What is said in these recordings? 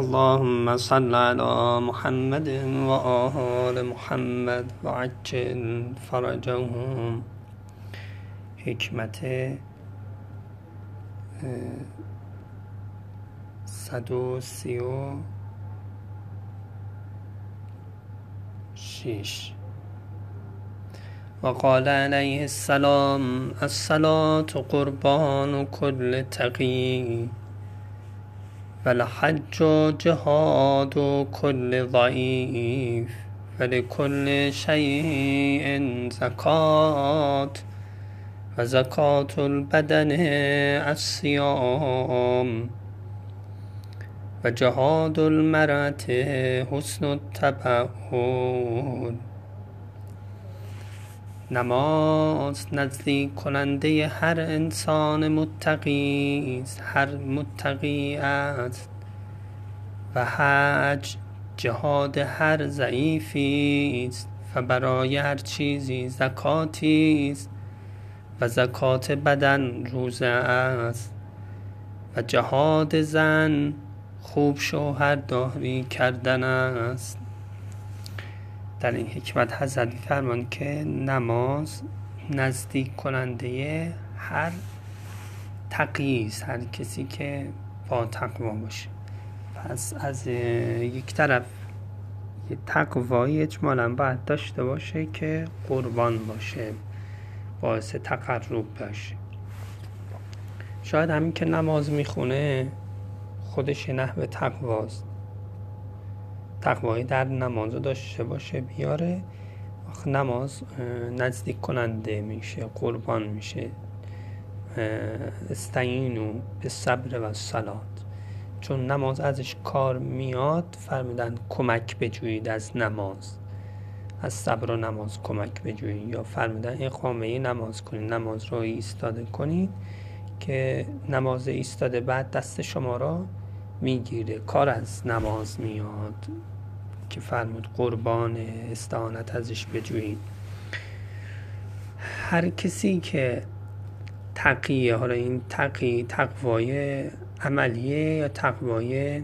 اللهم صل على محمد و آل محمد و عجل فرجهم. حکمت صد و سی و شیش وقال علیه السلام الصلاة قربان كل تقی. والحج جهاد كل ضعیف ولكل شیء زکات و زکات البدن الصیام و جهاد المرأة حسن التبعل نماز نزدیک کننده هر انسان متقی است هر متقی است. و حج جهاد هر ضعیفی است و برای هر چیزی زکاتی است و زکات بدن روزه است. و جهاد زن خوب شوهر داری کردن است. در این حکمت حضرت فرمان که نماز نزدیک کننده هر تقیی است هر کسی که با تقوا باشه. پس از یک طرف یه تقوایی اجمالا باید داشته باشه که قربان باشه باعث تقرب باشه. شاید همین که نماز می‌خونه خودش نحو تقواست. تقوایی در نماز داشته باشه بیاره. نماز نزدیک کننده میشه قربان میشه. استعینو به صبر و سلات چون نماز ازش کار میاد فرمودن کمک بجویید از نماز. از صبر و نماز کمک بجویید یا فرمودن اقامه نماز کنید نماز رو ایستاده کنید که نماز ایستاده بعد دست شما را می‌گیره. کار از نماز میاد. که فرمود قربان استعانت ازش بجویید. هر کسی که تقیه حالا این تقی تقوای عملیه یا تقوای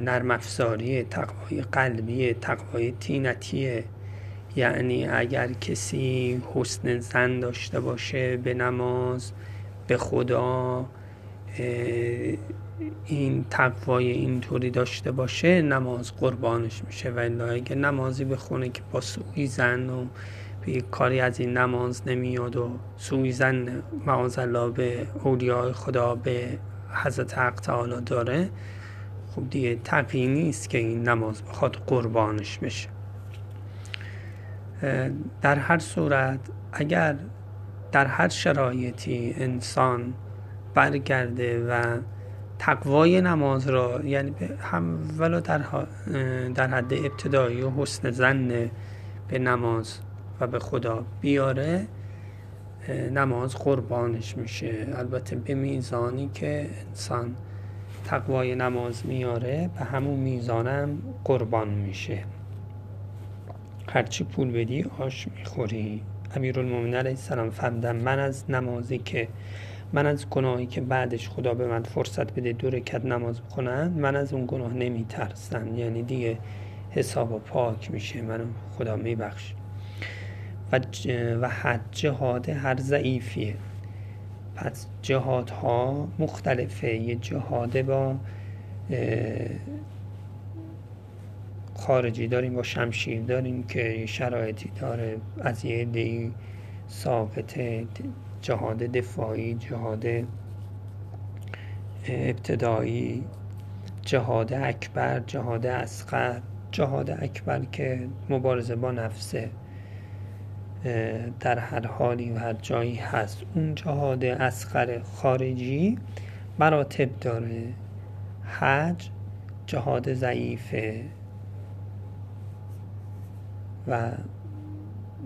نرم تقوای قلبیه تقوای تینتیه یعنی اگر کسی حسن زن داشته باشه به نماز به خدا این تقوای اینطوری داشته باشه نماز قربانش میشه. و اگه نمازی بخونه که با زن و به کاری از این نماز نمیاد و زن معاذالله به اولیاء خدا به حضرت حق تعالی داره خب دیگه تقیی نیست که این نماز بخواد قربانش بشه. در هر صورت اگر در هر شرایطی انسان برگرده و تقوای نماز را یعنی هم ولو در, در حد ابتدایی و حسن زن به نماز و به خدا بیاره نماز قربانش میشه. البته به میزانی که انسان تقوای نماز میاره به همون میزانم قربان میشه. هرچی پول بدی آش می‌خوری. امیرالمومنین علیه السلام فهمدن من از نمازی که من از گناهی که بعدش خدا به من فرصت بده دو رکت نماز بخونم من از اون گناه نمی ترسم یعنی دیگه حساب پاک میشه منو خدا میبخش. و, و حد جهاد هر ضعیفیه. پس جهاد ها مختلفه. یه جهاد با خارجی داریم با شمشیر داریم که شرایطی داره. از یه دی ثابته. جهاد دفاعی جهاد ابتدایی جهاد اکبر جهاد اصغر جهاد اکبر که مبارزه با نفسه در هر حالی و هر جایی هست. اون جهاد اصغر خارجی مراتب داره. حج جهاد ضعیفه و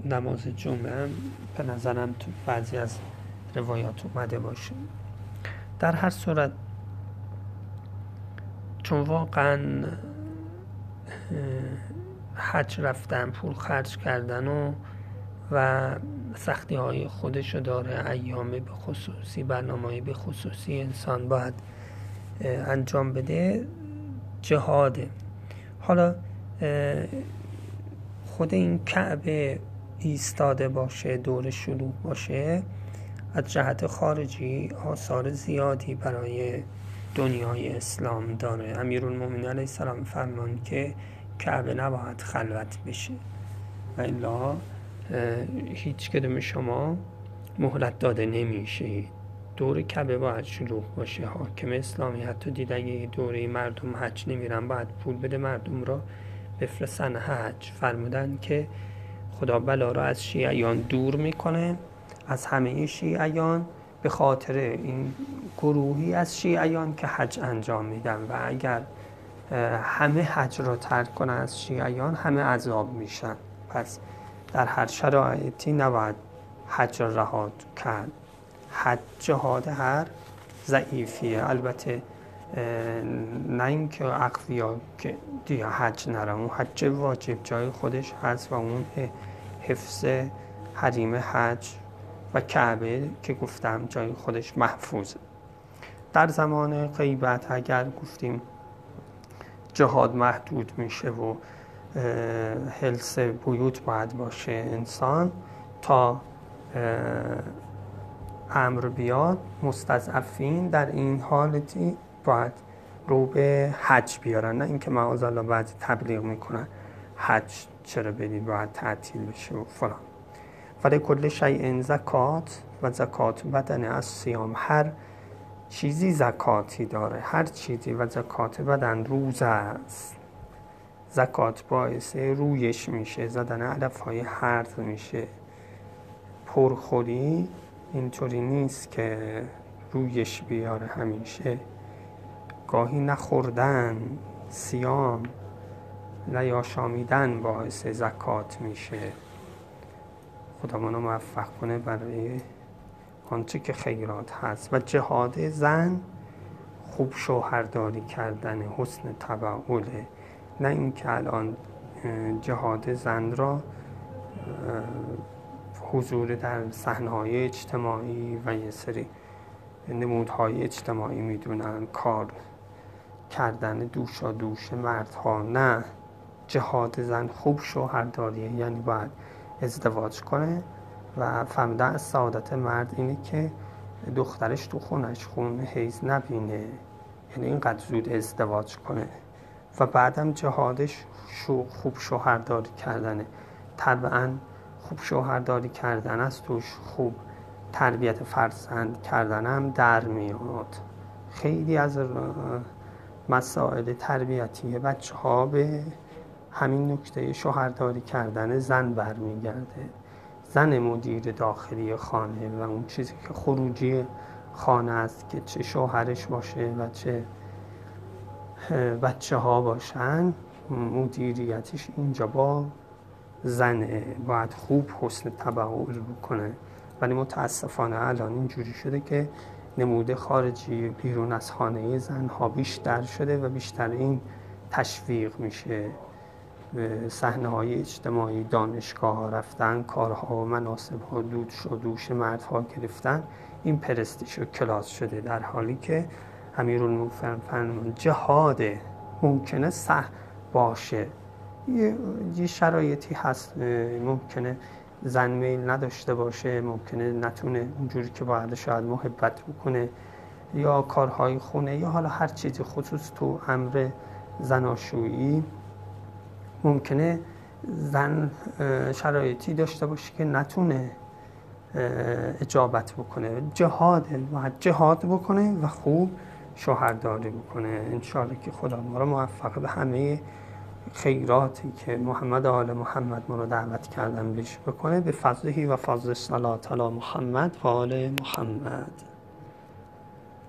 نماز جمعه هم به نظرم تو بعضی از روایات اومده باشه. در هر صورت چون واقعا حج رفتن پول خرج کردن و و سختی های خودشو داره ایام به خصوصی برنامه به خصوصی انسان باید انجام بده جهاده. حالا خود این کعبه ایستاده باشه دور شروع باشه از جهت خارجی آثار زیادی برای دنیای اسلام داره. امیرالمومنین علیه السلام فرمان که کعبه نباید خلوت بشه. و الا هیچ کدوم شما مهلت داده نمیشه دور کعبه باید شلوغ باشه. حاکم اسلامی حتی دید اگه دوره مردم حج نمیرن باید پول بده مردم را بفرستن حج. فرمودن که خدا بلا را از شیعیان دور می‌کنه از همه شیعیان به خاطر این گروهی از شیعیان که حج انجام میدن. و اگر همه حج را ترک کنن از شیعیان همه عذاب میشن. پس در هر شرایطی نباید حج را رها کرد. حج جهاد هر ضعیفیه. البته نه اینکه اقویا که دیگه حج نرم. اون حج واجب جای خودش هست و اون حفظ حریم حج و کعبه که گفتم جای خودش محفوظه. در زمان غیبت اگر گفتیم جهاد محدود میشه و حلس بیوت باید باشه انسان تا امر بیاد مستضعفین در این حالتی باید رو به حج بیارن نه اینکه معاذ بعد تبلیغ می‌کنن. حج چرا بدید؟ باید تعطیل بشه و فلان. ولی کل شیء زکات و زکات بدن از سیام هر چیزی زکاتی داره هر چیزی و زکات بدن روزه است. زکات باعث رویش میشه زدن علف های حرز میشه. پرخوری اینطوری نیست که رویش بیاره همیشه. گاهی نخوردن سیام نیاشامیدن باعث زکات میشه. خدا منو موفق کنه برای آنچه که خیرات هست. و جهاد زن خوب شوهرداری کردن حسن تبعوله نه اینکه الان جهاد زن را حضور در صحنه‌های اجتماعی و یه سری نمودهای اجتماعی می‌دونن کار کردن دوشا دوش مردها. نه جهاد زن خوب شوهرداریه یعنی باید ازدواج کنه و فهمیدن از سعادت مرد اینه که دخترش تو خونش خون حیز نبینه. یعنی اینقدر زود ازدواج کنه. و بعدم جهادش شو خوب شوهرداری کردنه. طبعا خوب شوهرداری کردن است توش خوب تربیت فرزند کردن هم در میاد. خیلی از مسائل تربیتی بچه ها به همین نکته شوهرداری کردن زن برمیگرده. زن مدیر داخلی خانه و اون چیزی که خروجی خانه است که چه شوهرش باشه و چه بچه ها باشن مدیریتش اینجا با زنه باید خوب حسن تبعول بکنه. ولی متاسفانه الان اینجوری شده که نموده خارجی بیرون از خانه زن ها بیشتر شده و بیشتر این تشویق میشه. صحنه های اجتماعی دانشگاه ها رفتن کارها و مناسب ها دود شد دوش مردها گرفتن. این پرستیش و کلاس شده در حالی که امیرالمومنین جهاد ممکنه سه باشه. یه شرایطی هست ممکنه زن میل نداشته باشه ممکنه نتونه اونجوری که باید شاید محبت بکنه یا کارهای خونه یا حالا هر چیزی خصوص تو امر زناشویی. ممکنه زن شرایطی داشته باشه که نتونه اجابت بکنه. جهاد باید جهاد بکنه و خوب شوهرداری بکنه. انشاءالله که خدا ما رو موفق به همه خیراتی که محمد آل محمد ما رو دعوت کردن بهش بکنه به فضلهی و فضل صلات علی محمد و آل محمد.